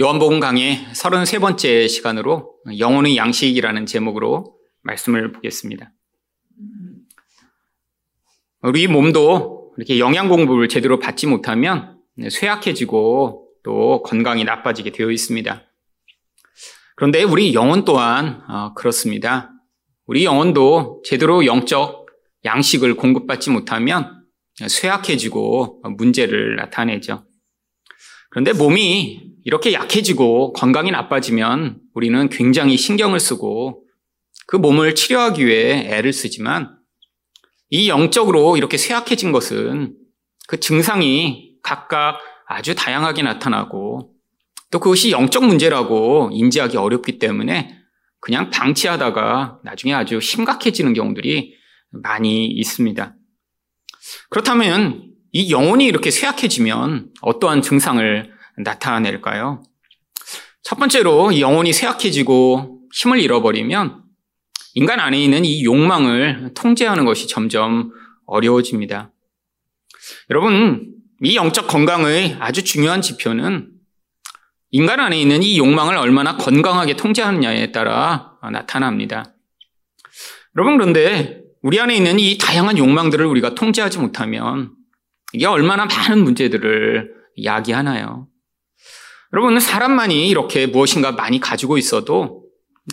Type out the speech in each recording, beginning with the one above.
요한복음 강의 33번째 시간으로 영혼의 양식이라는 제목으로 말씀을 보겠습니다. 우리 몸도 이렇게 영양 공부를 제대로 받지 못하면 쇠약해지고 또 건강이 나빠지게 되어 있습니다. 그런데 우리 영혼 또한 어, 그렇습니다. 우리 영혼도 제대로 영적 양식을 공급받지 못하면 쇠약해지고 문제를 나타내죠. 그런데 몸이 이렇게 약해지고 건강이 나빠지면 우리는 굉장히 신경을 쓰고 그 몸을 치료하기 위해 애를 쓰지만 이 영적으로 이렇게 쇠약해진 것은 그 증상이 각각 아주 다양하게 나타나고 또 그것이 영적 문제라고 인지하기 어렵기 때문에 그냥 방치하다가 나중에 아주 심각해지는 경우들이 많이 있습니다. 그렇다면 이 영혼이 이렇게 쇠약해지면 어떠한 증상을 나타낼까요? 첫 번째로 영혼이 쇠약해지고 힘을 잃어버리면 인간 안에 있는 이 욕망을 통제하는 것이 점점 어려워집니다. 여러분, 이 영적 건강의 아주 중요한 지표는 인간 안에 있는 이 욕망을 얼마나 건강하게 통제하느냐에 따라 나타납니다. 여러분, 그런데 우리 안에 있는 이 다양한 욕망들을 우리가 통제하지 못하면 이게 얼마나 많은 문제들을 야기하나요? 여러분, 사람만이 이렇게 무엇인가 많이 가지고 있어도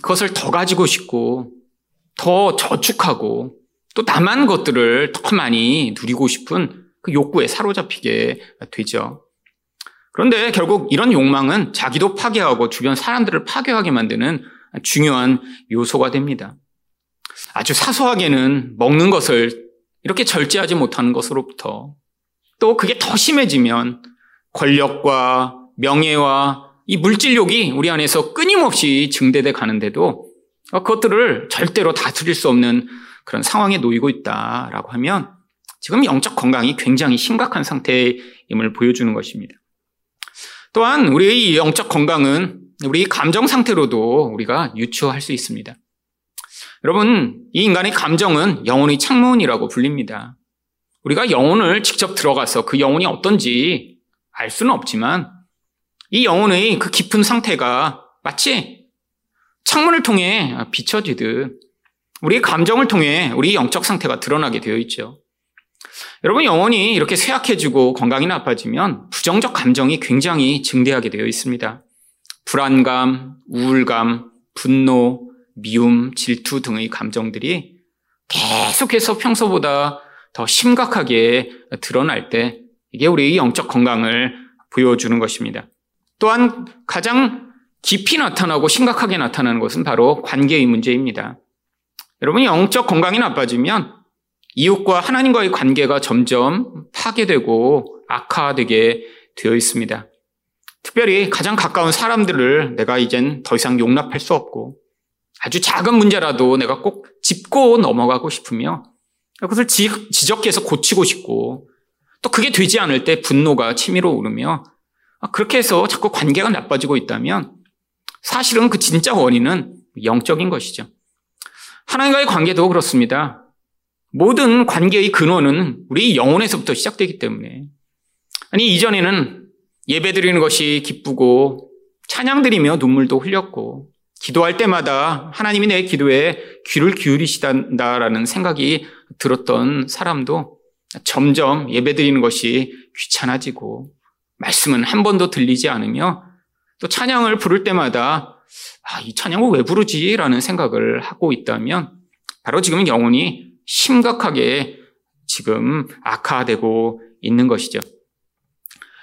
그것을 더 가지고 싶고, 더 저축하고, 또 남한 것들을 더 많이 누리고 싶은 그 욕구에 사로잡히게 되죠. 그런데 결국 이런 욕망은 자기도 파괴하고 주변 사람들을 파괴하게 만드는 중요한 요소가 됩니다. 아주 사소하게는 먹는 것을 이렇게 절제하지 못하는 것으로부터 또 그게 더 심해지면 권력과 명예와 이 물질욕이 우리 안에서 끊임없이 증대돼 가는데도 그것들을 절대로 다스릴 수 없는 그런 상황에 놓이고 있다라고 하면 지금 영적 건강이 굉장히 심각한 상태임을 보여주는 것입니다. 또한 우리의 영적 건강은 우리 감정 상태로도 우리가 유추할 수 있습니다. 여러분, 이 인간의 감정은 영혼의 창문이라고 불립니다. 우리가 영혼을 직접 들어가서 그 영혼이 어떤지 알 수는 없지만 이 영혼의 그 깊은 상태가 마치 창문을 통해 비춰지듯 우리의 감정을 통해 우리 영적 상태가 드러나게 되어 있죠. 여러분, 영혼이 이렇게 쇠약해지고 건강이 나빠지면 부정적 감정이 굉장히 증대하게 되어 있습니다. 불안감, 우울감, 분노, 미움, 질투 등의 감정들이 계속해서 평소보다 더 심각하게 드러날 때 이게 우리의 영적 건강을 보여주는 것입니다. 또한 가장 깊이 나타나고 심각하게 나타나는 것은 바로 관계의 문제입니다. 여러분, 영적 건강이 나빠지면 이웃과 하나님과의 관계가 점점 파괴되고 악화되게 되어 있습니다. 특별히 가장 가까운 사람들을 내가 이젠 더 이상 용납할 수 없고 아주 작은 문제라도 내가 꼭 짚고 넘어가고 싶으며 그것을 지적해서 고치고 싶고 또 그게 되지 않을 때 분노가 치밀어 오르며 그렇게 해서 자꾸 관계가 나빠지고 있다면 사실은 그 진짜 원인은 영적인 것이죠. 하나님과의 관계도 그렇습니다. 모든 관계의 근원은 우리 영혼에서부터 시작되기 때문에 아니 이전에는 예배 드리는 것이 기쁘고 찬양 드리며 눈물도 흘렸고 기도할 때마다 하나님이 내 기도에 귀를 기울이시단다라는 생각이 들었던 사람도 점점 예배 드리는 것이 귀찮아지고 말씀은 한 번도 들리지 않으며 또 찬양을 부를 때마다 아, 이 찬양을 왜 부르지? 라는 생각을 하고 있다면 바로 지금 영혼이 심각하게 지금 악화되고 있는 것이죠.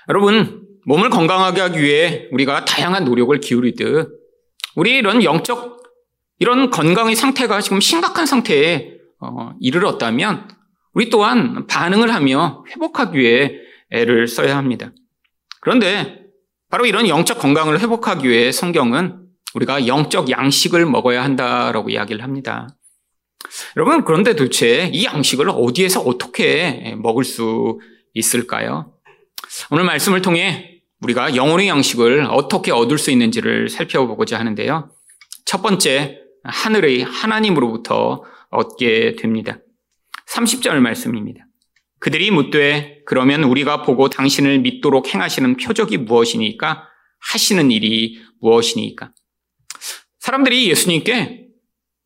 여러분, 몸을 건강하게 하기 위해 우리가 다양한 노력을 기울이듯 우리 이런 영적 이런 건강의 상태가 지금 심각한 상태에 어, 이르렀다면 우리 또한 반응을 하며 회복하기 위해 애를 써야 합니다. 그런데 바로 이런 영적 건강을 회복하기 위해 성경은 우리가 영적 양식을 먹어야 한다라고 이야기를 합니다. 여러분, 그런데 도대체 이 양식을 어디에서 어떻게 먹을 수 있을까요? 오늘 말씀을 통해 우리가 영혼의 양식을 어떻게 얻을 수 있는지를 살펴보고자 하는데요. 첫 번째, 하늘의 하나님으로부터 얻게 됩니다. 30절 말씀입니다. 그들이 묻되 그러면 우리가 보고 당신을 믿도록 행하시는 표적이 무엇이니까 하시는 일이 무엇이니까? 사람들이 예수님께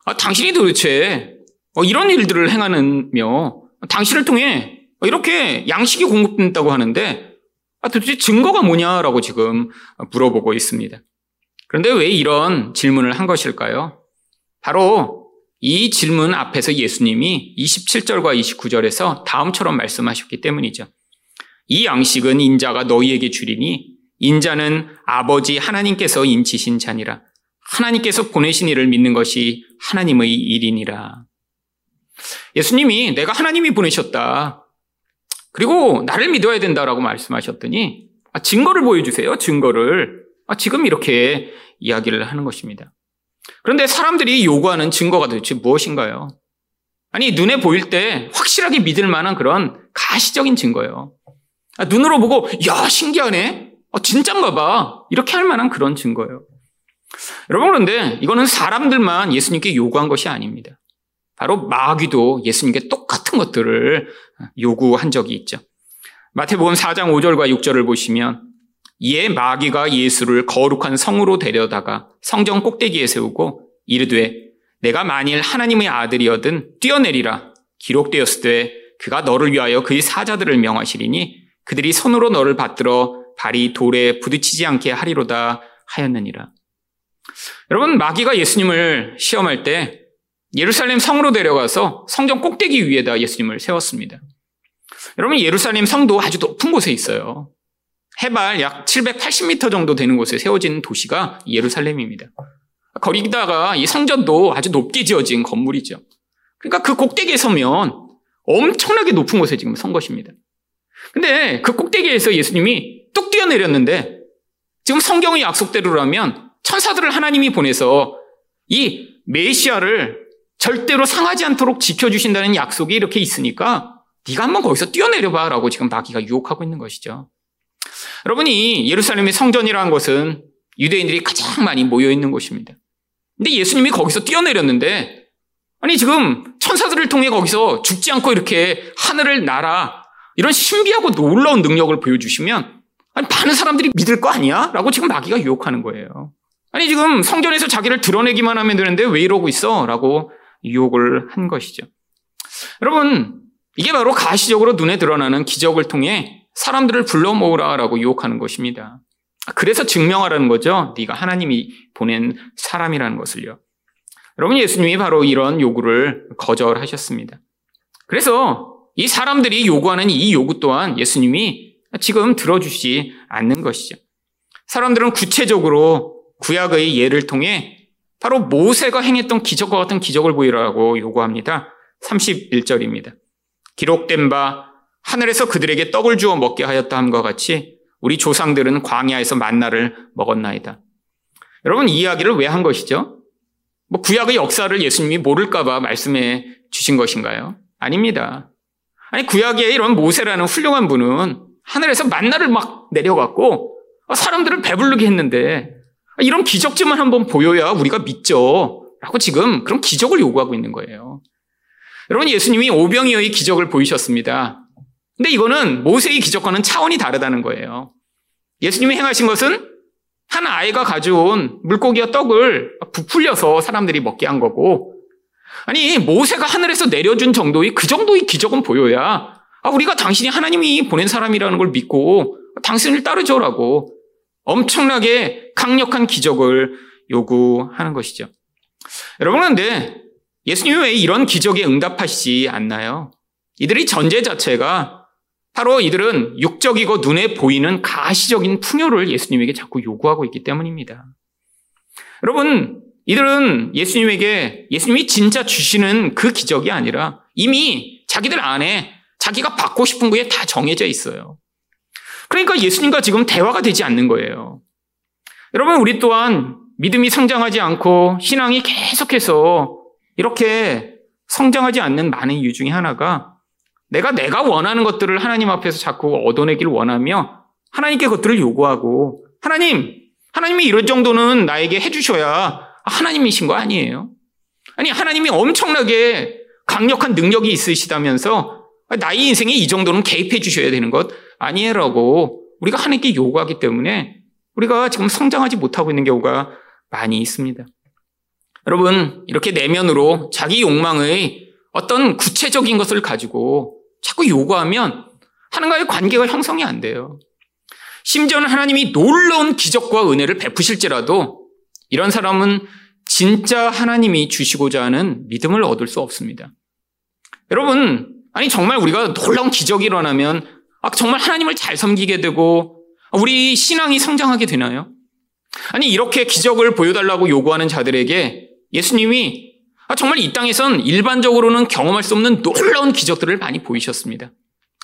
아, 당신이 도대체 어, 이런 일들을 행하느며 당신을 통해 이렇게 양식이 공급된다고 하는데 아, 도대체 증거가 뭐냐라고 지금 물어보고 있습니다. 그런데 왜 이런 질문을 한 것일까요? 바로 이 질문 앞에서 예수님이 27절과 29절에서 다음처럼 말씀하셨기 때문이죠. 이 양식은 인자가 너희에게 주리니 인자는 아버지 하나님께서 인치신 자니라. 하나님께서 보내신 이를 믿는 것이 하나님의 일이니라. 예수님이 내가 하나님이 보내셨다. 그리고 나를 믿어야 된다라고 말씀하셨더니 아, 증거를 보여주세요. 증거를. 아, 지금 이렇게 이야기를 하는 것입니다. 그런데 사람들이 요구하는 증거가 도대체 무엇인가요? 아니, 눈에 보일 때 확실하게 믿을 만한 그런 가시적인 증거요 아, 눈으로 보고, 야, 신기하네? 아, 진짠가 봐. 이렇게 할 만한 그런 증거예요. 여러분, 그런데 이거는 사람들만 예수님께 요구한 것이 아닙니다. 바로 마귀도 예수님께 똑같은 것들을 요구한 적이 있죠. 마태복음 4장 5절과 6절을 보시면 이에 마귀가 예수를 거룩한 성으로 데려다가 성정 꼭대기에 세우고 이르되 내가 만일 하나님의 아들이어든 뛰어내리라 기록되었을 때 그가 너를 위하여 그의 사자들을 명하시리니 그들이 손으로 너를 받들어 발이 돌에 부딪히지 않게 하리로다 하였느니라. 여러분 마귀가 예수님을 시험할 때 예루살렘 성으로 데려가서 성정 꼭대기 위에다 예수님을 세웠습니다. 여러분 예루살렘 성도 아주 높은 곳에 있어요. 해발 약 780m 정도 되는 곳에 세워진 도시가 예루살렘입니다. 거기다가 이 성전도 아주 높게 지어진 건물이죠. 그러니까 그 꼭대기에 서면 엄청나게 높은 곳에 지금 선 것입니다. 근데 그 꼭대기에서 예수님이 뚝 뛰어내렸는데 지금 성경의 약속대로라면 천사들을 하나님이 보내서 이 메시아를 절대로 상하지 않도록 지켜주신다는 약속이 이렇게 있으니까 네가 한번 거기서 뛰어내려봐라고 지금 마귀가 유혹하고 있는 것이죠. 여러분이 예루살렘의 성전이라는 것은 유대인들이 가장 많이 모여 있는 곳입니다. 근데 예수님이 거기서 뛰어내렸는데 아니 지금 천사들을 통해 거기서 죽지 않고 이렇게 하늘을 날아 이런 신비하고 놀라운 능력을 보여주시면 아니 많은 사람들이 믿을 거 아니야? 라고 지금 마귀가 유혹하는 거예요. 아니 지금 성전에서 자기를 드러내기만 하면 되는데 왜 이러고 있어? 라고 유혹을 한 것이죠. 여러분 이게 바로 가시적으로 눈에 드러나는 기적을 통해 사람들을 불러 모으라라고 유혹하는 것입니다. 그래서 증명하라는 거죠. 네가 하나님이 보낸 사람이라는 것을요. 여러분 예수님이 바로 이런 요구를 거절하셨습니다. 그래서 이 사람들이 요구하는 이 요구 또한 예수님이 지금 들어주지 않는 것이죠. 사람들은 구체적으로 구약의 예를 통해 바로 모세가 행했던 기적과 같은 기적을 보이라고 요구합니다. 31절입니다. 기록된 바 하늘에서 그들에게 떡을 주어 먹게 하였다 함과 같이 우리 조상들은 광야에서 만나를 먹었나이다. 여러분 이 이야기를 왜 한 것이죠? 뭐 구약의 역사를 예수님이 모를까봐 말씀해 주신 것인가요? 아닙니다. 아니 구약에 이런 모세라는 훌륭한 분은 하늘에서 만나를 막 내려갔고 사람들을 배부르게 했는데 이런 기적지만 한번 보여야 우리가 믿죠. 라고 지금 그런 기적을 요구하고 있는 거예요. 여러분 예수님이 오병이어의 기적을 보이셨습니다. 근데 이거는 모세의 기적과는 차원이 다르다는 거예요. 예수님이 행하신 것은 한 아이가 가져온 물고기와 떡을 부풀려서 사람들이 먹게 한 거고, 아니, 모세가 하늘에서 내려준 정도의 그 정도의 기적은 보여야, 아, 우리가 당신이 하나님이 보낸 사람이라는 걸 믿고 당신을 따르죠라고 엄청나게 강력한 기적을 요구하는 것이죠. 여러분, 그런데 예수님이 왜 이런 기적에 응답하시지 않나요? 이들의 전제 자체가 바로 이들은 육적이고 눈에 보이는 가시적인 풍요를 예수님에게 자꾸 요구하고 있기 때문입니다. 여러분, 이들은 예수님에게 예수님이 진짜 주시는 그 기적이 아니라 이미 자기들 안에 자기가 받고 싶은 거에 다 정해져 있어요. 그러니까 예수님과 지금 대화가 되지 않는 거예요. 여러분, 우리 또한 믿음이 성장하지 않고 신앙이 계속해서 이렇게 성장하지 않는 많은 이유 중에 하나가 내가 내가 원하는 것들을 하나님 앞에서 자꾸 얻어내기를 원하며 하나님께 그것들을 요구하고 하나님, 하나님이 이런 정도는 나에게 해주셔야 하나님이신 거 아니에요? 아니 하나님이 엄청나게 강력한 능력이 있으시다면서 나의 인생에 이 정도는 개입해 주셔야 되는 것 아니에라고 우리가 하나님께 요구하기 때문에 우리가 지금 성장하지 못하고 있는 경우가 많이 있습니다. 여러분, 이렇게 내면으로 자기 욕망의 어떤 구체적인 것을 가지고 자꾸 요구하면 하나님과의 관계가 형성이 안 돼요. 심지어는 하나님이 놀라운 기적과 은혜를 베푸실지라도 이런 사람은 진짜 하나님이 주시고자 하는 믿음을 얻을 수 없습니다. 여러분, 아니 정말 우리가 놀라운 기적이 일어나면 아, 정말 하나님을 잘 섬기게 되고 우리 신앙이 성장하게 되나요? 아니 이렇게 기적을 보여달라고 요구하는 자들에게 예수님이 아, 정말 이 땅에선 일반적으로는 경험할 수 없는 놀라운 기적들을 많이 보이셨습니다.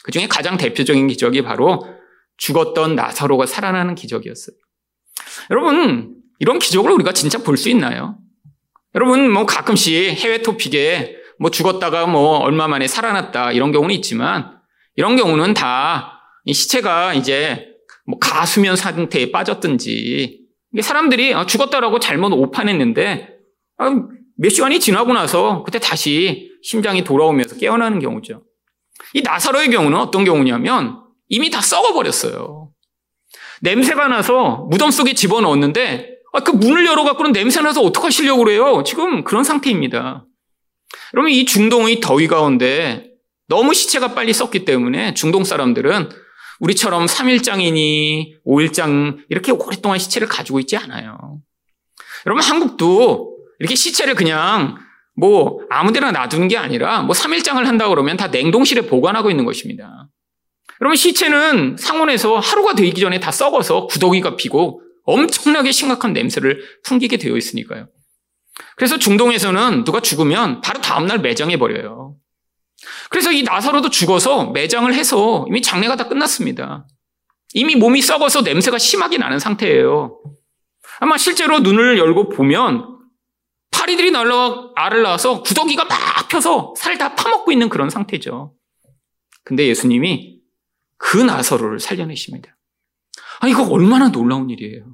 그 중에 가장 대표적인 기적이 바로 죽었던 나사로가 살아나는 기적이었어요. 여러분, 이런 기적을 우리가 진짜 볼 수 있나요? 여러분, 뭐 가끔씩 해외 토픽에 뭐 죽었다가 뭐 얼마 만에 살아났다 이런 경우는 있지만 이런 경우는 다 시체가 이제 뭐 가수면 상태에 빠졌든지 사람들이 아, 죽었다라고 잘못 오판했는데 아, 몇 시간이 지나고 나서 그때 다시 심장이 돌아오면서 깨어나는 경우죠. 이 나사로의 경우는 어떤 경우냐면 이미 다 썩어버렸어요. 냄새가 나서 무덤 속에 집어넣었는데 아, 그 문을 열어갖고는 냄새 나서 어떡하시려고 그래요? 지금 그런 상태입니다. 그러면 이 중동의 더위 가운데 너무 시체가 빨리 썩기 때문에 중동 사람들은 우리처럼 3일장이니 5일장 이렇게 오랫동안 시체를 가지고 있지 않아요. 여러분 한국도 이렇게 시체를 그냥 뭐 아무 데나 놔두는 게 아니라 뭐 3일장을 한다 그러면 다 냉동실에 보관하고 있는 것입니다. 여러분 시체는 상온에서 하루가 되기 전에 다 썩어서 구더기가 피고 엄청나게 심각한 냄새를 풍기게 되어 있으니까요. 그래서 중동에서는 누가 죽으면 바로 다음날 매장해 버려요. 그래서 이 나사로도 죽어서 매장을 해서 이미 장례가 다 끝났습니다. 이미 몸이 썩어서 냄새가 심하게 나는 상태예요. 아마 실제로 눈을 열고 보면 파리들이 날라와 알을 낳아서 구더기가 막 펴서 살을 다 파먹고 있는 그런 상태죠. 근데 예수님이 그 나사로를 살려내십니다. 아, 이거 얼마나 놀라운 일이에요.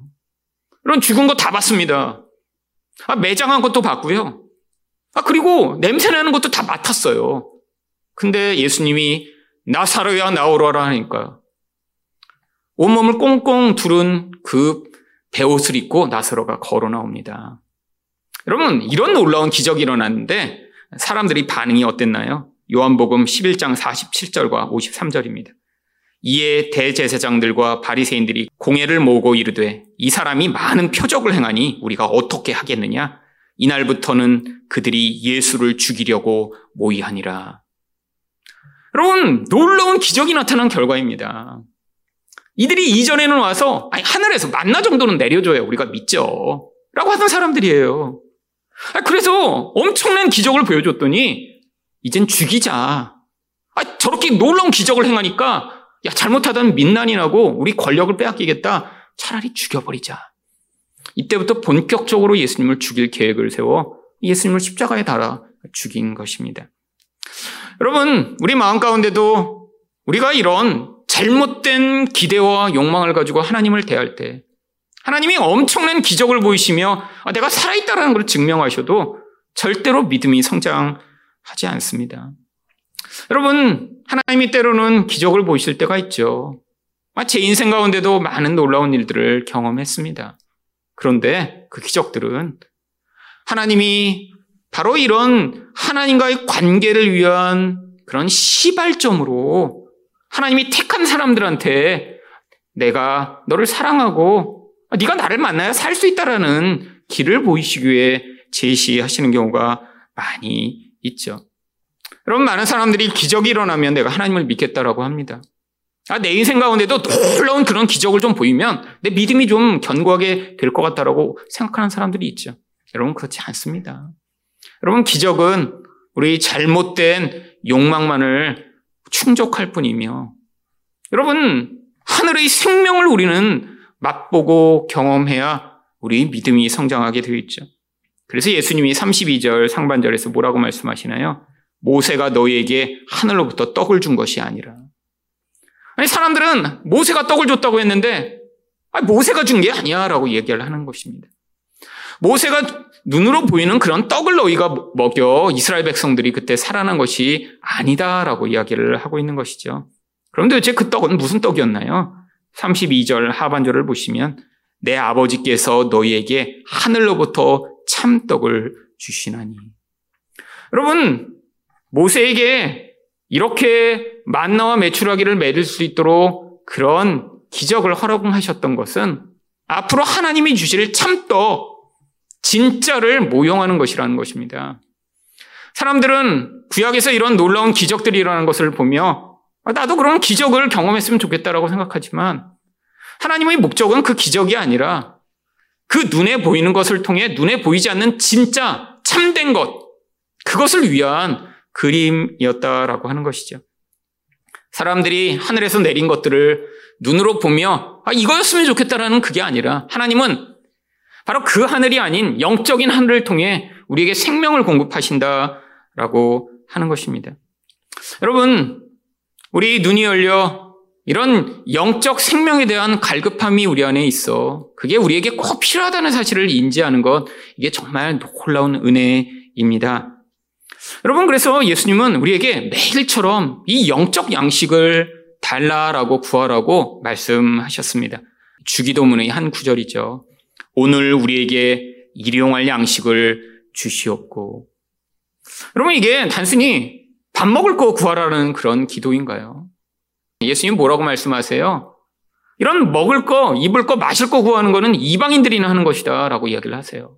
이런 죽은 거 다 봤습니다. 아, 매장한 것도 봤고요. 아, 그리고 냄새 나는 것도 다 맡았어요. 근데 예수님이 나사로야 나오러라 하니까 온몸을 꽁꽁 두른 그 배옷을 입고 나사로가 걸어 나옵니다. 여러분, 이런 놀라운 기적이 일어났는데 사람들이 반응이 어땠나요? 요한복음 11장 47절과 53절입니다. 이에 대제사장들과 바리새인들이 공회를 모으고 이르되 이 사람이 많은 표적을 행하니 우리가 어떻게 하겠느냐? 이날부터는 그들이 예수를 죽이려고 모의하니라. 여러분, 놀라운 기적이 나타난 결과입니다. 이들이 이전에는 와서 아니, 하늘에서 만나 정도는 내려줘야 우리가 믿죠. 라고 하던 사람들이에요. 그래서 엄청난 기적을 보여줬더니 이젠 죽이자. 저렇게 놀라운 기적을 행하니까 야, 잘못하다면 민난이 나고 우리 권력을 빼앗기겠다. 차라리 죽여버리자. 이때부터 본격적으로 예수님을 죽일 계획을 세워 예수님을 십자가에 달아 죽인 것입니다. 여러분, 우리 마음 가운데도 우리가 이런 잘못된 기대와 욕망을 가지고 하나님을 대할 때 하나님이 엄청난 기적을 보이시며 아, 내가 살아있다라는 걸 증명하셔도 절대로 믿음이 성장하지 않습니다. 여러분, 하나님이 때로는 기적을 보이실 때가 있죠. 아, 제 인생 가운데도 많은 놀라운 일들을 경험했습니다. 그런데 그 기적들은 하나님이 바로 이런 하나님과의 관계를 위한 그런 시발점으로 하나님이 택한 사람들한테 내가 너를 사랑하고 네가 나를 만나야 살 수 있다라는 길을 보이시기 위해 제시하시는 경우가 많이 있죠. 여러분, 많은 사람들이 기적이 일어나면 내가 하나님을 믿겠다라고 합니다. 아, 내 인생 가운데도 놀라운 그런 기적을 좀 보이면 내 믿음이 좀 견고하게 될 것 같다라고 생각하는 사람들이 있죠. 여러분, 그렇지 않습니다. 여러분, 기적은 우리 잘못된 욕망만을 충족할 뿐이며, 여러분, 하늘의 생명을 우리는 맛보고 경험해야 우리 믿음이 성장하게 되어 있죠. 그래서 예수님이 32절 상반절에서 뭐라고 말씀하시나요? 모세가 너희에게 하늘로부터 떡을 준 것이 아니라. 아니, 사람들은 모세가 떡을 줬다고 했는데, 아니, 모세가 준 게 아니야 라고 얘기를 하는 것입니다. 모세가 눈으로 보이는 그런 떡을 너희가 먹여 이스라엘 백성들이 그때 살아난 것이 아니다라고 이야기를 하고 있는 것이죠. 그런데 도대체 그 떡은 무슨 떡이었나요? 32절 하반절을 보시면 내 아버지께서 너희에게 하늘로부터 참떡을 주시나니. 여러분, 모세에게 이렇게 만나와 메추라기를 맺을 수 있도록 그런 기적을 허락하셨던 것은 앞으로 하나님이 주실 참떡, 진짜를 모형하는 것이라는 것입니다. 사람들은 구약에서 이런 놀라운 기적들이 일어나는 것을 보며 아, 나도 그런 기적을 경험했으면 좋겠다라고 생각하지만 하나님의 목적은 그 기적이 아니라 그 눈에 보이는 것을 통해 눈에 보이지 않는 진짜 참된 것, 그것을 위한 그림이었다라고 하는 것이죠. 사람들이 하늘에서 내린 것들을 눈으로 보며 아, 이거였으면 좋겠다라는 그게 아니라 하나님은 바로 그 하늘이 아닌 영적인 하늘을 통해 우리에게 생명을 공급하신다라고 하는 것입니다. 여러분, 우리 눈이 열려 이런 영적 생명에 대한 갈급함이 우리 안에 있어. 그게 우리에게 꼭 필요하다는 사실을 인지하는 것, 이게 정말 놀라운 은혜입니다. 여러분, 그래서 예수님은 우리에게 매일처럼 이 영적 양식을 달라라고 구하라고 말씀하셨습니다. 주기도문의 한 구절이죠. 오늘 우리에게 일용할 양식을 주시옵고. 여러분, 이게 단순히 밥 먹을 거 구하라는 그런 기도인가요? 예수님 뭐라고 말씀하세요? 이런 먹을 거, 입을 거, 마실 거 구하는 거는 이방인들이나 하는 것이다 라고 이야기를 하세요.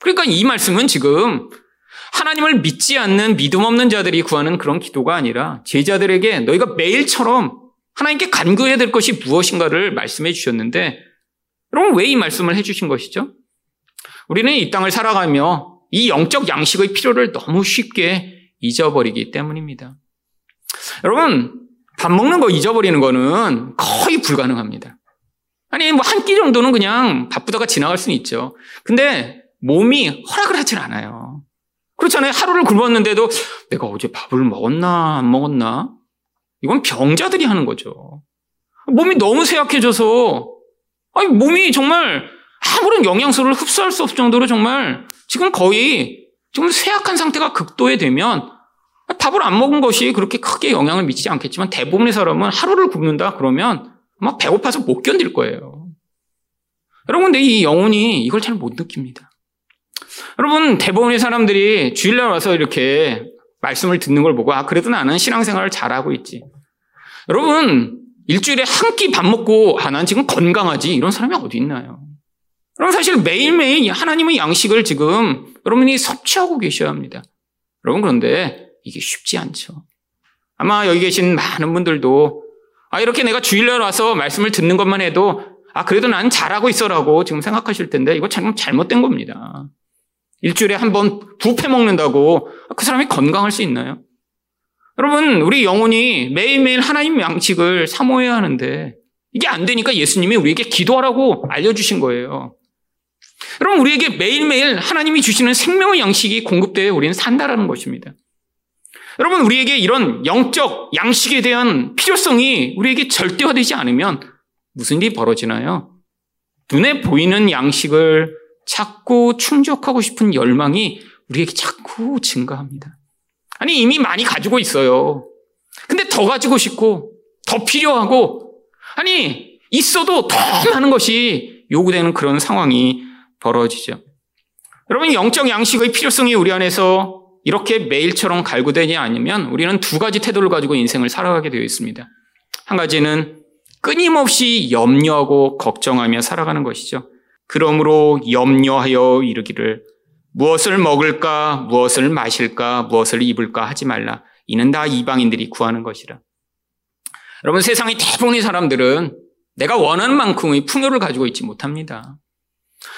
그러니까 이 말씀은 지금 하나님을 믿지 않는 믿음 없는 자들이 구하는 그런 기도가 아니라 제자들에게 너희가 매일처럼 하나님께 간구해야 될 것이 무엇인가를 말씀해 주셨는데 여러분 왜 이 말씀을 해 주신 것이죠? 우리는 이 땅을 살아가며 이 영적 양식의 필요를 너무 쉽게 잊어버리기 때문입니다. 여러분, 밥 먹는 거 잊어버리는 거는 거의 불가능합니다. 아니, 뭐 한 끼 정도는 그냥 바쁘다가 지나갈 수는 있죠. 근데 몸이 허락을 하질 않아요. 그렇잖아요. 하루를 굶었는데도 내가 어제 밥을 먹었나, 안 먹었나? 이건 병자들이 하는 거죠. 몸이 너무 쇠약해져서, 아니, 몸이 정말 아무런 영양소를 흡수할 수 없을 정도로 정말 지금 거의 좀 쇠약한 상태가 극도에 되면 밥을 안 먹은 것이 그렇게 크게 영향을 미치지 않겠지만 대부분의 사람은 하루를 굶는다 그러면 막 배고파서 못 견딜 거예요. 여러분, 근데 이 영혼이 이걸 잘 못 느낍니다. 여러분, 대부분의 사람들이 주일날 와서 이렇게 말씀을 듣는 걸 보고, 아, 그래도 나는 신앙생활을 잘하고 있지. 여러분, 일주일에 한 끼 밥 먹고, 아, 난 지금 건강하지. 이런 사람이 어디 있나요? 여러분 사실 매일매일 하나님의 양식을 지금 여러분이 섭취하고 계셔야 합니다. 여러분 그런데 이게 쉽지 않죠. 아마 여기 계신 많은 분들도 아 이렇게 내가 주일날 와서 말씀을 듣는 것만 해도 아 그래도 난 잘하고 있어라고 지금 생각하실 텐데 이거 참 잘못된 겁니다. 일주일에 한 번 부패 먹는다고 그 사람이 건강할 수 있나요? 여러분 우리 영혼이 매일매일 하나님 양식을 사모해야 하는데 이게 안 되니까 예수님이 우리에게 기도하라고 알려주신 거예요. 여러분, 우리에게 매일매일 하나님이 주시는 생명의 양식이 공급되어 우리는 산다라는 것입니다. 여러분, 우리에게 이런 영적 양식에 대한 필요성이 우리에게 절대화되지 않으면 무슨 일이 벌어지나요? 눈에 보이는 양식을 자꾸 충족하고 싶은 열망이 우리에게 자꾸 증가합니다. 아니, 이미 많이 가지고 있어요. 근데 더 가지고 싶고, 더 필요하고, 아니, 있어도 더 많은 것이 요구되는 그런 상황이 벌어지죠. 여러분, 영적 양식의 필요성이 우리 안에서 이렇게 매일처럼 갈구되지 않으면 우리는 두 가지 태도를 가지고 인생을 살아가게 되어 있습니다. 한 가지는 끊임없이 염려하고 걱정하며 살아가는 것이죠. 그러므로 염려하여 이르기를 무엇을 먹을까, 무엇을 마실까, 무엇을 입을까 하지 말라. 이는 다 이방인들이 구하는 것이라. 여러분, 세상의 대부분의 사람들은 내가 원하는 만큼의 풍요를 가지고 있지 못합니다.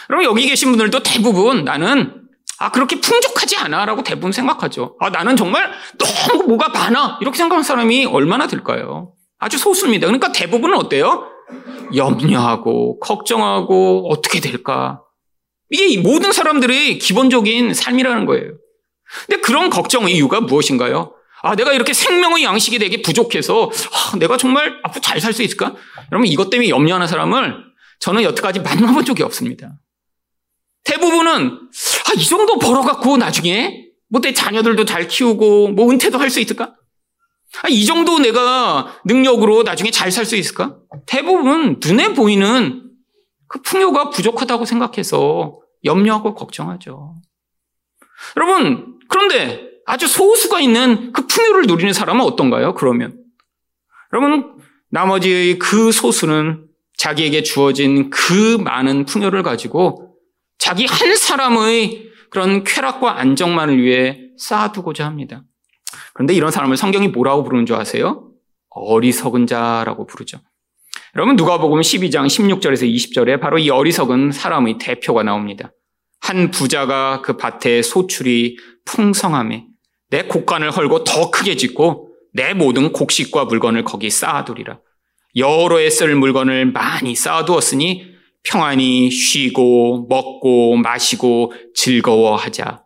그럼 여기 계신 분들도 대부분 나는 아 그렇게 풍족하지 않아 라고 대부분 생각하죠. 아 나는 정말 너무 뭐가 많아 이렇게 생각하는 사람이 얼마나 될까요? 아주 소수입니다. 그러니까 대부분은 어때요? 염려하고 걱정하고 어떻게 될까? 이게 모든 사람들의 기본적인 삶이라는 거예요. 근데 그런 걱정 이유가 무엇인가요? 아, 내가 이렇게 생명의 양식이 되게 부족해서, 아, 내가 정말 앞으로 잘 살 수 있을까? 여러분, 이것 때문에 염려하는 사람을 저는 여태까지 만나본 적이 없습니다. 대부분은 아, 이 정도 벌어갖고 나중에 뭐 내 자녀들도 잘 키우고 뭐 은퇴도 할 수 있을까? 아, 이 정도 내가 능력으로 나중에 잘 살 수 있을까? 대부분 눈에 보이는 그 풍요가 부족하다고 생각해서 염려하고 걱정하죠. 여러분, 그런데 아주 소수가 있는 그 풍요를 누리는 사람은 어떤가요? 그러면. 여러분, 나머지 그 소수는 자기에게 주어진 그 많은 풍요를 가지고 자기 한 사람의 그런 쾌락과 안정만을 위해 쌓아두고자 합니다. 그런데 이런 사람을 성경이 뭐라고 부르는 줄 아세요? 어리석은 자라고 부르죠. 여러분 누가복음 12장 16절에서 20절에 바로 이 어리석은 사람의 대표가 나옵니다. 한 부자가 그 밭에 소출이 풍성함에 내 곡간을 헐고 더 크게 짓고 내 모든 곡식과 물건을 거기 쌓아두리라. 여러 해 쓸 물건을 많이 쌓아두었으니 평안히 쉬고 먹고 마시고 즐거워하자.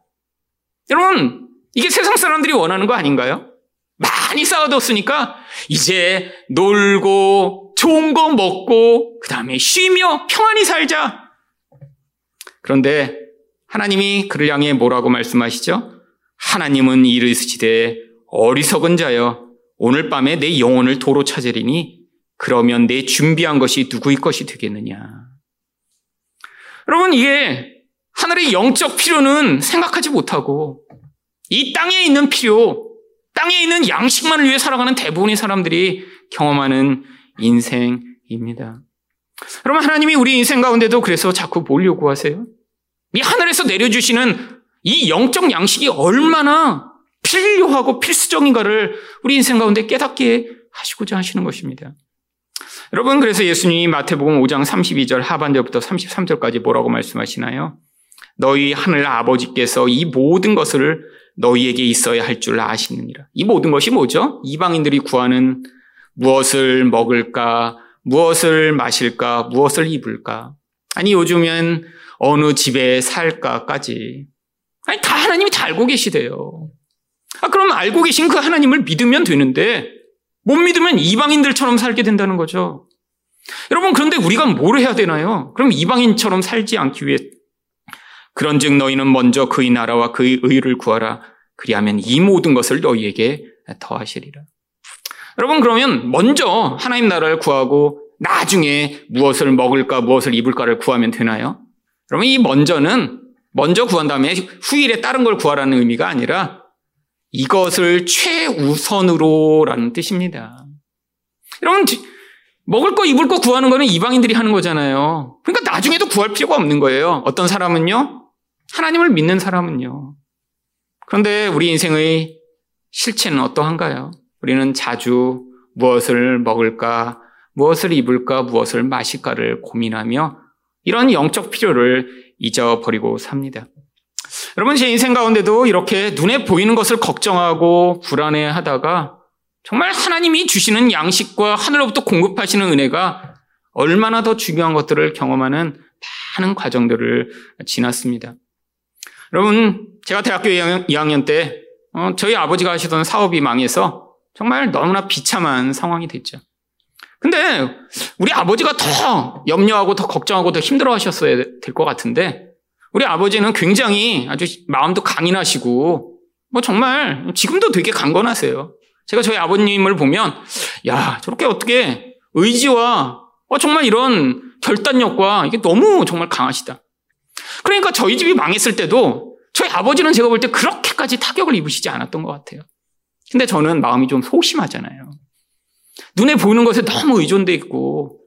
여러분 이게 세상 사람들이 원하는 거 아닌가요? 많이 쌓아뒀으니까 이제 놀고 좋은 거 먹고 그 다음에 쉬며 평안히 살자. 그런데 하나님이 그를 향해 뭐라고 말씀하시죠? 하나님은 이르시되 어리석은 자여 오늘 밤에 내 영혼을 도로 찾으리니 그러면 내 준비한 것이 누구의 것이 되겠느냐. 여러분 이게 하늘의 영적 필요는 생각하지 못하고 이 땅에 있는 필요, 땅에 있는 양식만을 위해 살아가는 대부분의 사람들이 경험하는 인생입니다. 여러분, 하나님이 우리 인생 가운데도 그래서 자꾸 뭘 요구하세요? 이 하늘에서 내려주시는 이 영적 양식이 얼마나 필요하고 필수적인가를 우리 인생 가운데 깨닫게 하시고자 하시는 것입니다. 여러분, 그래서 예수님이 마태복음 5장 32절 하반절부터 33절까지 뭐라고 말씀하시나요? 너희 하늘 아버지께서 이 모든 것을 너희에게 있어야 할 줄 아시느니라. 이 모든 것이 뭐죠? 이방인들이 구하는 무엇을 먹을까, 무엇을 마실까, 무엇을 입을까. 아니, 요즘엔 어느 집에 살까까지. 아니, 다 하나님이 다 알고 계시대요. 아, 그럼 알고 계신 그 하나님을 믿으면 되는데, 못 믿으면 이방인들처럼 살게 된다는 거죠. 여러분, 그런데 우리가 뭘 해야 되나요? 그럼 이방인처럼 살지 않기 위해 그런 즉 너희는 먼저 그의 나라와 그의 의를 구하라. 그리하면 이 모든 것을 너희에게 더하시리라. 여러분 그러면 먼저 하나님 나라를 구하고 나중에 무엇을 먹을까 무엇을 입을까를 구하면 되나요? 그러면 이 먼저는 먼저 구한 다음에 후일에 다른 걸 구하라는 의미가 아니라 이것을 최우선으로라는 뜻입니다. 여러분 먹을 거 입을 거 구하는 거는 이방인들이 하는 거잖아요. 그러니까 나중에도 구할 필요가 없는 거예요. 어떤 사람은요 하나님을 믿는 사람은요. 그런데 우리 인생의 실체는 어떠한가요? 우리는 자주 무엇을 먹을까, 무엇을 입을까, 무엇을 마실까를 고민하며 이런 영적 필요를 잊어버리고 삽니다. 여러분, 제 인생 가운데도 이렇게 눈에 보이는 것을 걱정하고 불안해 하다가 정말 하나님이 주시는 양식과 하늘로부터 공급하시는 은혜가 얼마나 더 중요한 것들을 경험하는 많은 과정들을 지났습니다. 여러분, 제가 대학교 2학년 때 어, 저희 아버지가 하시던 사업이 망해서 정말 너무나 비참한 상황이 됐죠. 근데 우리 아버지가 더 염려하고 더 걱정하고 더 힘들어 하셨어야 될 것 같은데 우리 아버지는 굉장히 아주 마음도 강인하시고 뭐 정말 지금도 되게 강건하세요. 제가 저희 아버님을 보면 야 저렇게 어떻게 의지와 어, 정말 이런 결단력과 이게 너무 정말 강하시다. 그러니까 저희 집이 망했을 때도 저희 아버지는 제가 볼 때 그렇게까지 타격을 입으시지 않았던 것 같아요. 근데 저는 마음이 좀 소심하잖아요. 눈에 보이는 것에 너무 의존돼 있고,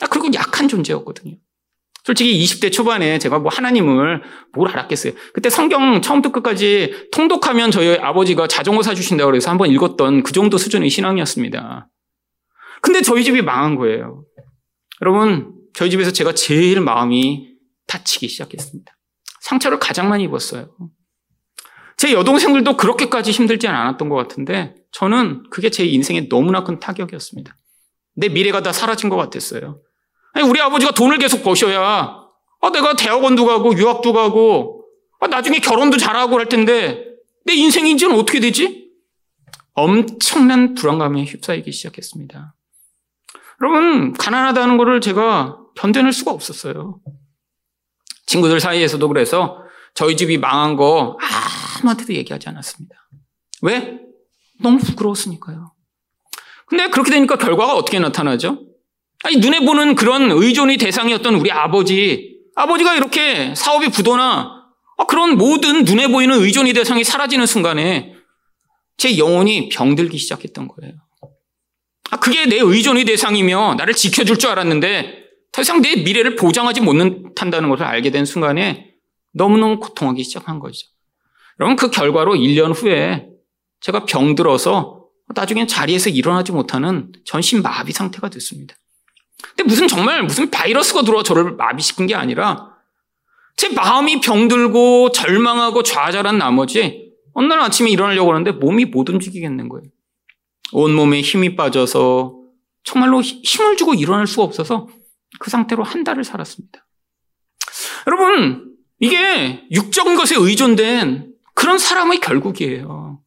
아, 그리고 약한 존재였거든요. 솔직히 20대 초반에 제가 뭐 하나님을 뭘 알았겠어요. 그때 성경 처음부터 끝까지 통독하면 저희 아버지가 자전거 사주신다고 그래서 한번 읽었던 그 정도 수준의 신앙이었습니다. 근데 저희 집이 망한 거예요. 여러분, 저희 집에서 제가 제일 마음이 다치기 시작했습니다. 상처를 가장 많이 입었어요. 제 여동생들도 그렇게까지 힘들지 않았던 것 같은데 저는 그게 제 인생에 너무나 큰 타격이었습니다. 내 미래가 다 사라진 것 같았어요. 아니, 우리 아버지가 돈을 계속 버셔야 아, 내가 대학원도 가고 유학도 가고 아, 나중에 결혼도 잘하고 할 텐데 내 인생 이제는 어떻게 되지? 엄청난 불안감에 휩싸이기 시작했습니다. 여러분 가난하다는 것을 제가 견뎌낼 수가 없었어요. 친구들 사이에서도 그래서 저희 집이 망한 거 아무한테도 얘기하지 않았습니다. 왜? 너무 부끄러웠으니까요. 근데 그렇게 되니까 결과가 어떻게 나타나죠? 아니, 눈에 보는 그런 의존의 대상이었던 우리 아버지, 아버지가 이렇게 사업이 부도나 아, 그런 모든 눈에 보이는 의존의 대상이 사라지는 순간에 제 영혼이 병들기 시작했던 거예요. 아, 그게 내 의존의 대상이며 나를 지켜줄 줄 알았는데 더 이상 내 미래를 보장하지 못한다는 것을 알게 된 순간에 너무너무 고통하기 시작한 거죠. 여러분, 그 결과로 1년 후에 제가 병들어서 나중엔 자리에서 일어나지 못하는 전신 마비 상태가 됐습니다. 근데 무슨 정말 무슨 바이러스가 들어와 저를 마비시킨 게 아니라 제 마음이 병들고 절망하고 좌절한 나머지 어느 날 아침에 일어나려고 하는데 몸이 못 움직이겠는 거예요. 온몸에 힘이 빠져서 정말로 힘을 주고 일어날 수가 없어서 그 상태로 한 달을 살았습니다. 여러분, 이게 육적인 것에 의존된 그런 사람의 결국이에요.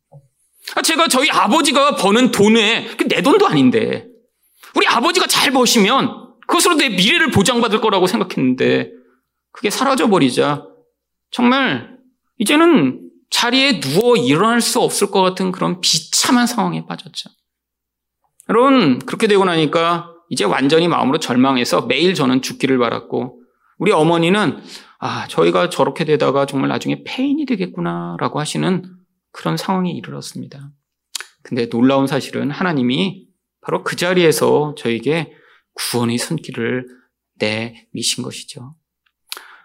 아, 제가 저희 아버지가 버는 돈에 내 돈도 아닌데 우리 아버지가 잘 버시면 그것으로 내 미래를 보장받을 거라고 생각했는데 그게 사라져 버리자 정말 이제는 자리에 누워 일어날 수 없을 것 같은 그런 비참한 상황에 빠졌죠. 여러분 그렇게 되고 나니까 이제 완전히 마음으로 절망해서 매일 저는 죽기를 바랐고 우리 어머니는 아 저희가 저렇게 되다가 정말 나중에 폐인이 되겠구나라고 하시는 그런 상황에 이르렀습니다. 근데 놀라운 사실은 하나님이 바로 그 자리에서 저에게 구원의 손길을 내미신 것이죠.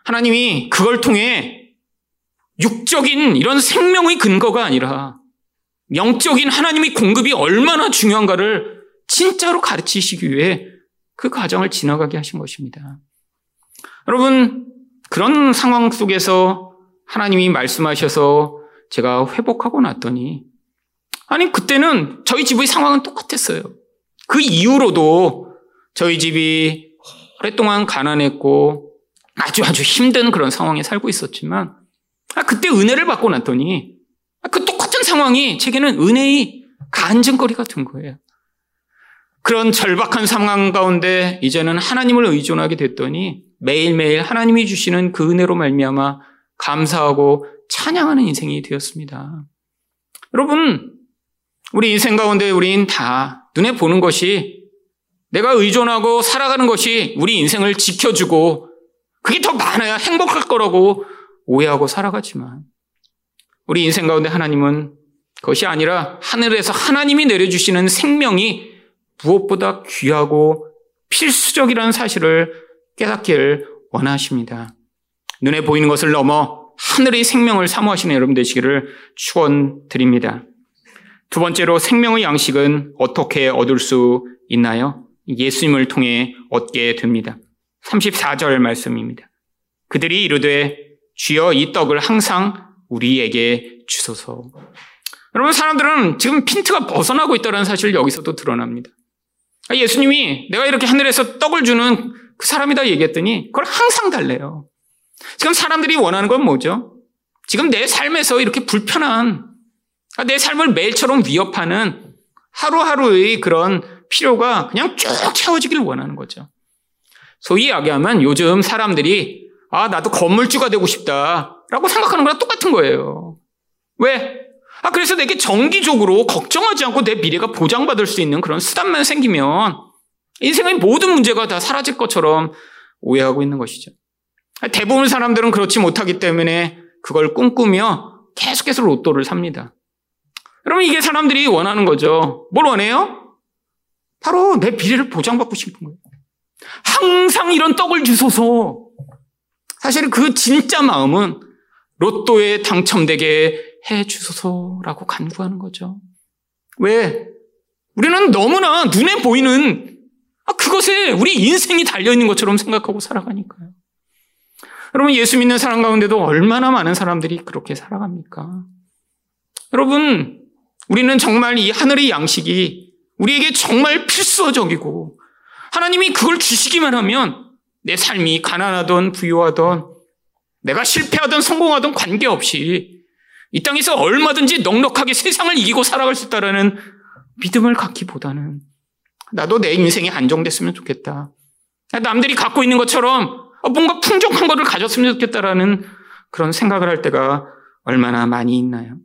하나님이 그걸 통해 육적인 이런 생명의 근거가 아니라 영적인 하나님의 공급이 얼마나 중요한가를 진짜로 가르치시기 위해 그 과정을 지나가게 하신 것입니다. 여러분, 그런 상황 속에서 하나님이 말씀하셔서 제가 회복하고 났더니, 아니, 그때는 저희 집의 상황은 똑같았어요. 그 이후로도 저희 집이 오랫동안 가난했고 아주 아주 힘든 그런 상황에 살고 있었지만, 아, 그때 은혜를 받고 났더니, 아, 그 똑같은 상황이 제게는 은혜의 간증거리가 된 거예요. 그런 절박한 상황 가운데 이제는 하나님을 의존하게 됐더니 매일매일 하나님이 주시는 그 은혜로 말미암아 감사하고 찬양하는 인생이 되었습니다. 여러분, 우리 인생 가운데 우린 다 눈에 보는 것이 내가 의존하고 살아가는 것이 우리 인생을 지켜주고 그게 더 많아야 행복할 거라고 오해하고 살아가지만 우리 인생 가운데 하나님은 그것이 아니라 하늘에서 하나님이 내려주시는 생명이 무엇보다 귀하고 필수적이라는 사실을 깨닫기를 원하십니다. 눈에 보이는 것을 넘어 하늘의 생명을 사모하시는 여러분 되시기를 축원드립니다. 두 번째로 생명의 양식은 어떻게 얻을 수 있나요? 예수님을 통해 얻게 됩니다. 34절 말씀입니다. 그들이 이르되 주여 이 떡을 항상 우리에게 주소서. 여러분 사람들은 지금 핀트가 벗어나고 있다는 사실을 여기서도 드러납니다. 아, 예수님이 내가 이렇게 하늘에서 떡을 주는 그 사람이다 얘기했더니 그걸 항상 달래요. 지금 사람들이 원하는 건 뭐죠? 지금 내 삶에서 이렇게 불편한 아, 내 삶을 매일처럼 위협하는 하루하루의 그런 필요가 그냥 쭉 채워지길 원하는 거죠. 소위 이야기하면 요즘 사람들이 아, 나도 건물주가 되고 싶다. 라고 생각하는 거랑 똑같은 거예요. 왜? 아, 그래서 내게 정기적으로 걱정하지 않고 내 미래가 보장받을 수 있는 그런 수단만 생기면 인생의 모든 문제가 다 사라질 것처럼 오해하고 있는 것이죠. 대부분 사람들은 그렇지 못하기 때문에 그걸 꿈꾸며 계속해서 로또를 삽니다. 여러분, 이게 사람들이 원하는 거죠. 뭘 원해요? 바로 내 미래를 보장받고 싶은 거예요. 항상 이런 떡을 주소서. 사실 그 진짜 마음은 로또에 당첨되게 해 주소서라고 간구하는 거죠. 왜? 우리는 너무나 눈에 보이는 아, 그것에 우리 인생이 달려있는 것처럼 생각하고 살아가니까요. 여러분, 예수 믿는 사람 가운데도 얼마나 많은 사람들이 그렇게 살아갑니까? 여러분, 우리는 정말 이 하늘의 양식이 우리에게 정말 필수적이고 하나님이 그걸 주시기만 하면 내 삶이 가난하던 부유하던 내가 실패하던 성공하던 관계없이 이 땅에서 얼마든지 넉넉하게 세상을 이기고 살아갈 수 있다라는 믿음을 갖기보다는 나도 내 인생이 안정됐으면 좋겠다. 남들이 갖고 있는 것처럼 뭔가 풍족한 것을 가졌으면 좋겠다라는 그런 생각을 할 때가 얼마나 많이 있나요?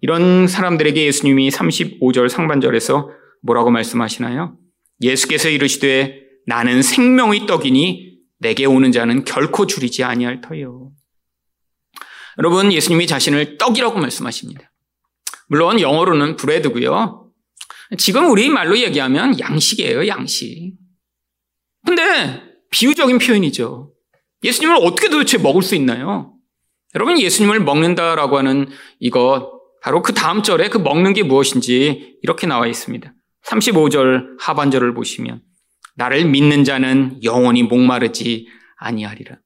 이런 사람들에게 예수님이 35절 상반절에서 뭐라고 말씀하시나요? 예수께서 이르시되 나는 생명의 떡이니 내게 오는 자는 결코 줄이지 아니할 터요. 여러분 예수님이 자신을 떡이라고 말씀하십니다. 물론 영어로는 브레드고요. 지금 우리 말로 얘기하면 양식이에요, 양식. 근데 비유적인 표현이죠. 예수님을 어떻게 도대체 먹을 수 있나요? 여러분 예수님을 먹는다라고 하는 이것 바로 그 다음 절에 그 먹는 게 무엇인지 이렇게 나와 있습니다. 35절 하반절을 보시면 나를 믿는 자는 영원히 목마르지 아니하리라.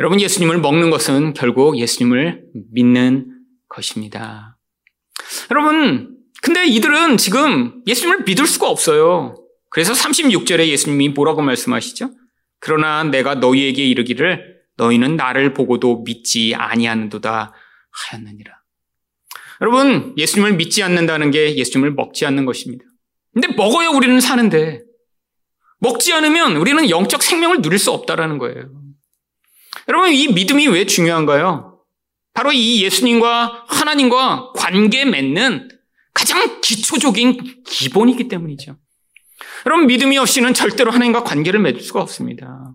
여러분 예수님을 먹는 것은 결국 예수님을 믿는 것입니다. 여러분 근데 이들은 지금 예수님을 믿을 수가 없어요. 그래서 36절에 예수님이 뭐라고 말씀하시죠? 그러나 내가 너희에게 이르기를 너희는 나를 보고도 믿지 아니하는도다 하였느니라. 여러분, 예수님을 믿지 않는다는 게 예수님을 먹지 않는 것입니다. 근데 먹어야 우리는 사는데 먹지 않으면 우리는 영적 생명을 누릴 수 없다라는 거예요. 여러분, 이 믿음이 왜 중요한가요? 바로 이 예수님과 하나님과 관계 맺는 가장 기초적인 기본이기 때문이죠. 여러분, 믿음이 없이는 절대로 하나님과 관계를 맺을 수가 없습니다.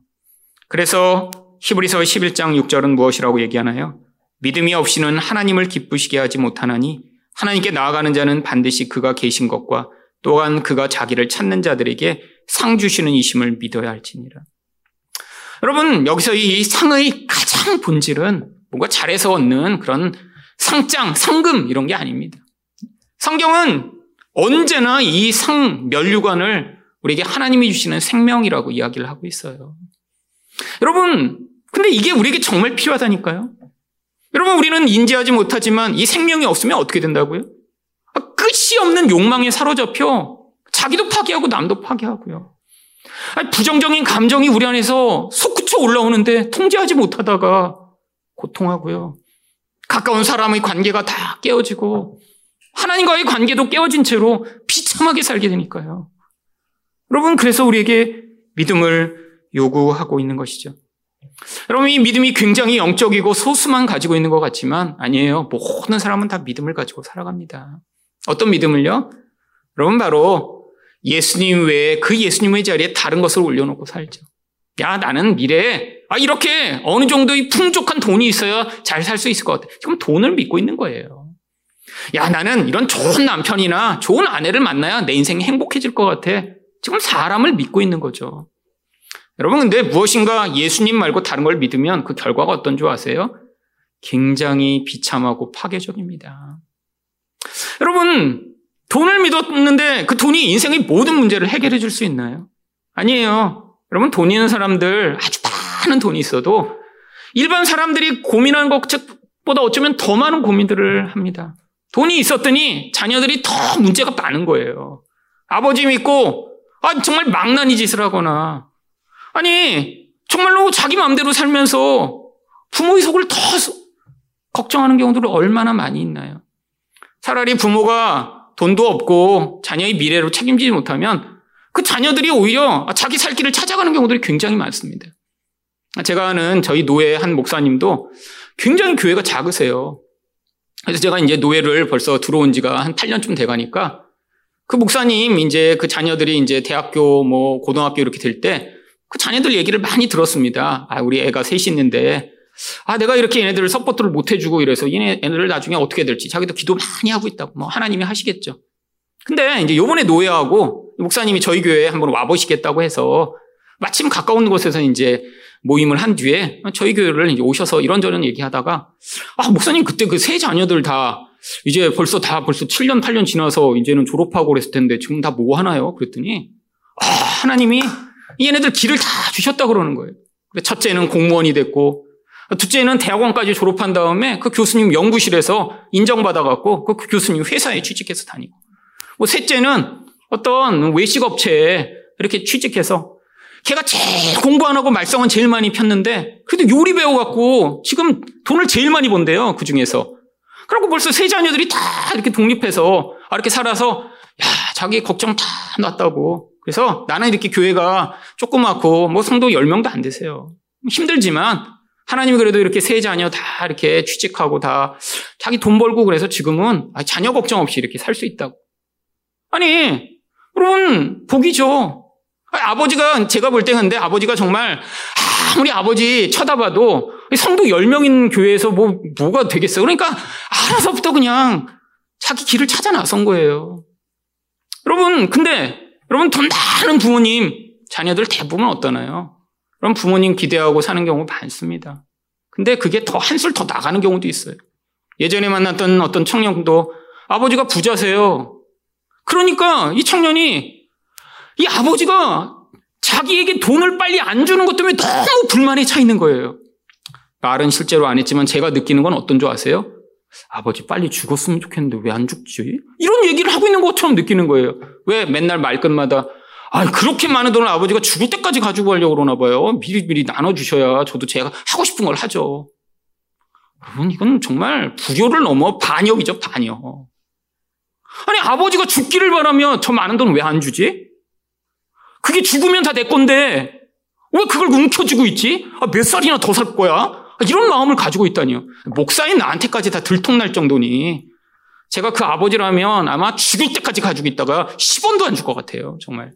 그래서 히브리서 11장 6절은 무엇이라고 얘기하나요? 믿음이 없이는 하나님을 기쁘시게 하지 못하나니 하나님께 나아가는 자는 반드시 그가 계신 것과 또한 그가 자기를 찾는 자들에게 상 주시는 이심을 믿어야 할지니라. 여러분, 여기서 이 상의 가장 본질은 뭔가 잘해서 얻는 그런 상장, 상금 이런 게 아닙니다. 성경은 언제나 이 상 면류관을 우리에게 하나님이 주시는 생명이라고 이야기를 하고 있어요. 여러분, 근데 이게 우리에게 정말 필요하다니까요. 여러분, 우리는 인지하지 못하지만 이 생명이 없으면 어떻게 된다고요? 아, 끝이 없는 욕망에 사로잡혀 자기도 파괴하고 남도 파괴하고요. 부정적인 감정이 우리 안에서 솟구쳐 올라오는데 통제하지 못하다가 고통하고요. 가까운 사람의 관계가 다 깨어지고 하나님과의 관계도 깨어진 채로 비참하게 살게 되니까요. 여러분, 그래서 우리에게 믿음을 요구하고 있는 것이죠. 여러분, 이 믿음이 굉장히 영적이고 소수만 가지고 있는 것 같지만 아니에요. 모든 사람은 다 믿음을 가지고 살아갑니다. 어떤 믿음을요? 여러분, 바로 예수님 외에 그 예수님의 자리에 다른 것을 올려놓고 살죠. 야, 나는 미래에, 아, 이렇게 어느 정도의 풍족한 돈이 있어야 잘 살 수 있을 것 같아. 지금 돈을 믿고 있는 거예요. 야, 나는 이런 좋은 남편이나 좋은 아내를 만나야 내 인생이 행복해질 것 같아. 지금 사람을 믿고 있는 거죠. 여러분, 근데 무엇인가 예수님 말고 다른 걸 믿으면 그 결과가 어떤 줄 아세요? 굉장히 비참하고 파괴적입니다. 여러분, 돈을 믿었는데 그 돈이 인생의 모든 문제를 해결해 줄 수 있나요? 아니에요. 여러분, 돈 있는 사람들 아주 많은 돈이 있어도 일반 사람들이 고민하는 것보다 어쩌면 더 많은 고민들을 합니다. 돈이 있었더니 자녀들이 더 문제가 많은 거예요. 아버지 믿고 아 정말 망나니 짓을 하거나 아니 정말로 자기 마음대로 살면서 부모의 속을 더 걱정하는 경우들이 얼마나 많이 있나요? 차라리 부모가 돈도 없고 자녀의 미래로 책임지지 못하면 그 자녀들이 오히려 자기 살 길을 찾아가는 경우들이 굉장히 많습니다. 제가 아는 저희 노회 한 목사님도 굉장히 교회가 작으세요. 그래서 제가 이제 노회를 벌써 들어온 지가 한 8년쯤 돼 가니까 그 목사님 이제 그 자녀들이 이제 대학교 뭐 고등학교 이렇게 될 때 그 자녀들 얘기를 많이 들었습니다. 아, 우리 애가 셋이 있는데 아, 내가 이렇게 얘네들을 support를 못 해주고 이래서 얘네, 얘네를 나중에 어떻게 될지 자기도 기도 많이 하고 있다고 뭐 하나님이 하시겠죠. 근데 이제 요번에 노회하고 목사님이 저희 교회에 한번 와보시겠다고 해서 마침 가까운 곳에서 이제 모임을 한 뒤에 저희 교회를 이제 오셔서 이런저런 얘기하다가 아 목사님 그때 그 세 자녀들 다 이제 벌써 다 벌써 7년 8년 지나서 이제는 졸업하고 그랬을 텐데 지금 다 뭐 하나요? 그랬더니 아 하나님이 얘네들 길을 다 주셨다 그러는 거예요. 첫째는 공무원이 됐고 둘째는 대학원까지 졸업한 다음에 그 교수님 연구실에서 인정받아갖고 그 교수님 회사에 취직해서 다니고. 뭐 셋째는 어떤 외식업체에 이렇게 취직해서 걔가 제일 공부 안 하고 말썽은 제일 많이 폈는데 그래도 요리 배워갖고 지금 돈을 제일 많이 번대요 그 중에서. 그리고 벌써 세 자녀들이 다 이렇게 독립해서 아, 이렇게 살아서 야 자기 걱정 다 놨다고 그래서 나는 이렇게 교회가 조그맣고 뭐 성도 10명도 안 되세요 힘들지만 하나님이 그래도 이렇게 세 자녀 다 이렇게 취직하고 다 자기 돈 벌고 그래서 지금은 자녀 걱정 없이 이렇게 살 수 있다고 아니 여러분, 복이죠. 아버지가, 제가 볼 때 근데 아버지가 정말 아무리 아버지 쳐다봐도 성도 10명인 교회에서 뭐, 뭐가 되겠어요. 그러니까 알아서부터 그냥 자기 길을 찾아 나선 거예요. 여러분, 근데 여러분 돈 많은 부모님, 자녀들 대부분 어떠나요? 그럼 부모님 기대하고 사는 경우 많습니다. 근데 그게 더 한술 더 나가는 경우도 있어요. 예전에 만났던 어떤 청년도 아버지가 부자세요. 그러니까 이 청년이 이 아버지가 자기에게 돈을 빨리 안 주는 것 때문에 너무 불만에 차 있는 거예요. 말은 실제로 안 했지만 제가 느끼는 건 어떤 줄 아세요? 아버지 빨리 죽었으면 좋겠는데 왜 안 죽지? 이런 얘기를 하고 있는 것처럼 느끼는 거예요. 왜 맨날 말끝마다 아, 그렇게 많은 돈을 아버지가 죽을 때까지 가지고 가려고 그러나 봐요. 미리미리 나눠주셔야 저도 제가 하고 싶은 걸 하죠. 여러분, 이건 정말 불효를 넘어 반역이죠, 반역. 아니, 아버지가 죽기를 바라며 저 많은 돈 왜 안 주지? 그게 죽으면 다 내 건데, 왜 그걸 움켜쥐고 있지? 아, 몇 살이나 더 살 거야? 아, 이런 마음을 가지고 있다니요. 목사인 나한테까지 다 들통날 정도니. 제가 그 아버지라면 아마 죽을 때까지 가지고 있다가 10원도 안 줄 것 같아요, 정말.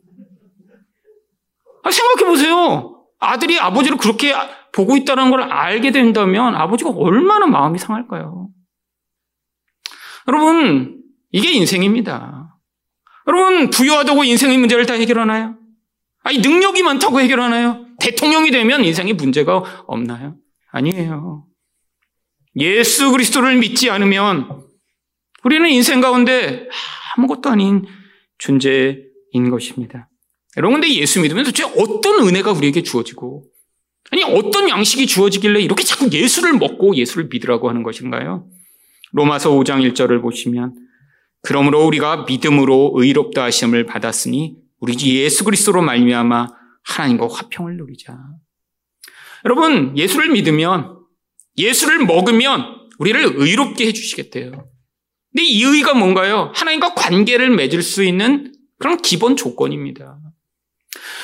아, 생각해 보세요. 아들이 아버지를 그렇게 보고 있다는 걸 알게 된다면 아버지가 얼마나 마음이 상할까요? 여러분, 이게 인생입니다. 여러분, 부유하다고 인생의 문제를 다 해결하나요? 아니, 능력이 많다고 해결하나요? 대통령이 되면 인생에 문제가 없나요? 아니에요. 예수 그리스도를 믿지 않으면 우리는 인생 가운데 아무것도 아닌 존재인 것입니다. 여러분, 근데 예수 믿으면 도대체 어떤 은혜가 우리에게 주어지고, 아니, 어떤 양식이 주어지길래 이렇게 자꾸 예수를 먹고 예수를 믿으라고 하는 것인가요? 로마서 5장 1절을 보시면, 그러므로 우리가 믿음으로 의롭다 하심을 받았으니, 우리 예수 그리스도로 말미암아 하나님과 화평을 누리자. 여러분, 예수를 믿으면, 예수를 먹으면 우리를 의롭게 해주시겠대요. 근데 이 의가 뭔가요? 하나님과 관계를 맺을 수 있는 그런 기본 조건입니다.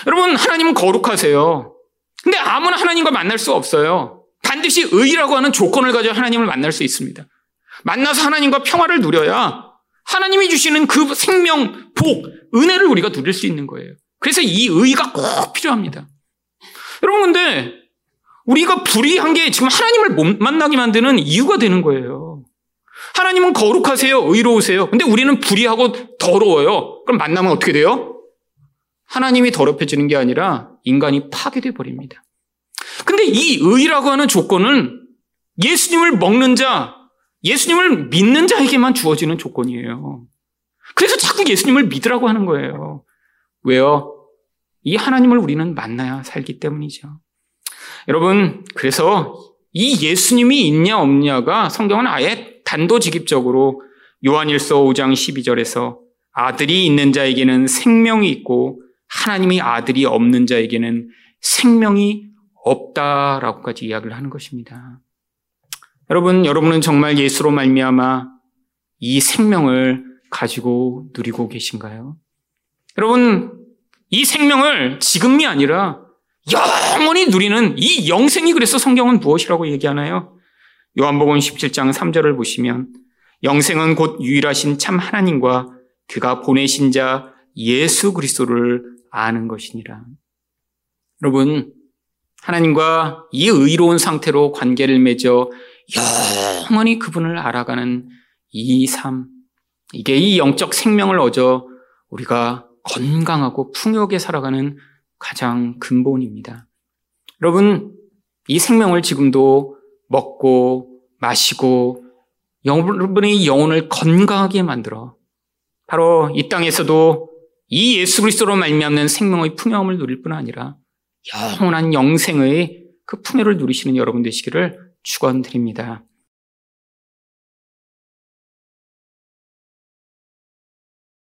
여러분, 하나님은 거룩하세요. 근데 아무나 하나님과 만날 수 없어요. 반드시 의라고 하는 조건을 가지고 하나님을 만날 수 있습니다. 만나서 하나님과 평화를 누려야 하나님이 주시는 그 생명, 복, 은혜를 우리가 누릴 수 있는 거예요. 그래서 이 의가 꼭 필요합니다. 여러분, 근데 우리가 불의한 게 지금 하나님을 못 만나게 만드는 이유가 되는 거예요. 하나님은 거룩하세요. 의로우세요. 근데 우리는 불의하고 더러워요. 그럼 만나면 어떻게 돼요? 하나님이 더럽혀지는 게 아니라 인간이 파괴돼 버립니다. 근데 이 의라고 하는 조건은 예수님을 먹는 자, 예수님을 믿는 자에게만 주어지는 조건이에요. 그래서 자꾸 예수님을 믿으라고 하는 거예요. 왜요? 이 하나님을 우리는 만나야 살기 때문이죠. 여러분, 그래서 이 예수님이 있냐 없냐가 성경은 아예 단도직입적으로 요한일서 5장 12절에서 아들이 있는 자에게는 생명이 있고 하나님이 아들이 없는 자에게는 생명이 없다라고까지 이야기를 하는 것입니다. 여러분, 여러분은 정말 예수로 말미암아 이 생명을 가지고 누리고 계신가요? 여러분, 이 생명을 지금이 아니라 영원히 누리는 이 영생이 그래서 성경은 무엇이라고 얘기하나요? 요한복음 17장 3절을 보시면 영생은 곧 유일하신 참 하나님과 그가 보내신 자 예수 그리스도를 아는 것이니라. 여러분, 하나님과 이 의로운 상태로 관계를 맺어 영원히 그분을 알아가는 이 삶, 이게 이 영적 생명을 얻어 우리가 건강하고 풍요하게 살아가는 가장 근본입니다. 여러분, 이 생명을 지금도 먹고 마시고 여러분의 영혼을 건강하게 만들어 바로 이 땅에서도 이 예수 그리스도로 말미암는 생명의 풍요함을 누릴 뿐 아니라 영원한 영생의 그 풍요를 누리시는 여러분 되시기를 축원드립니다.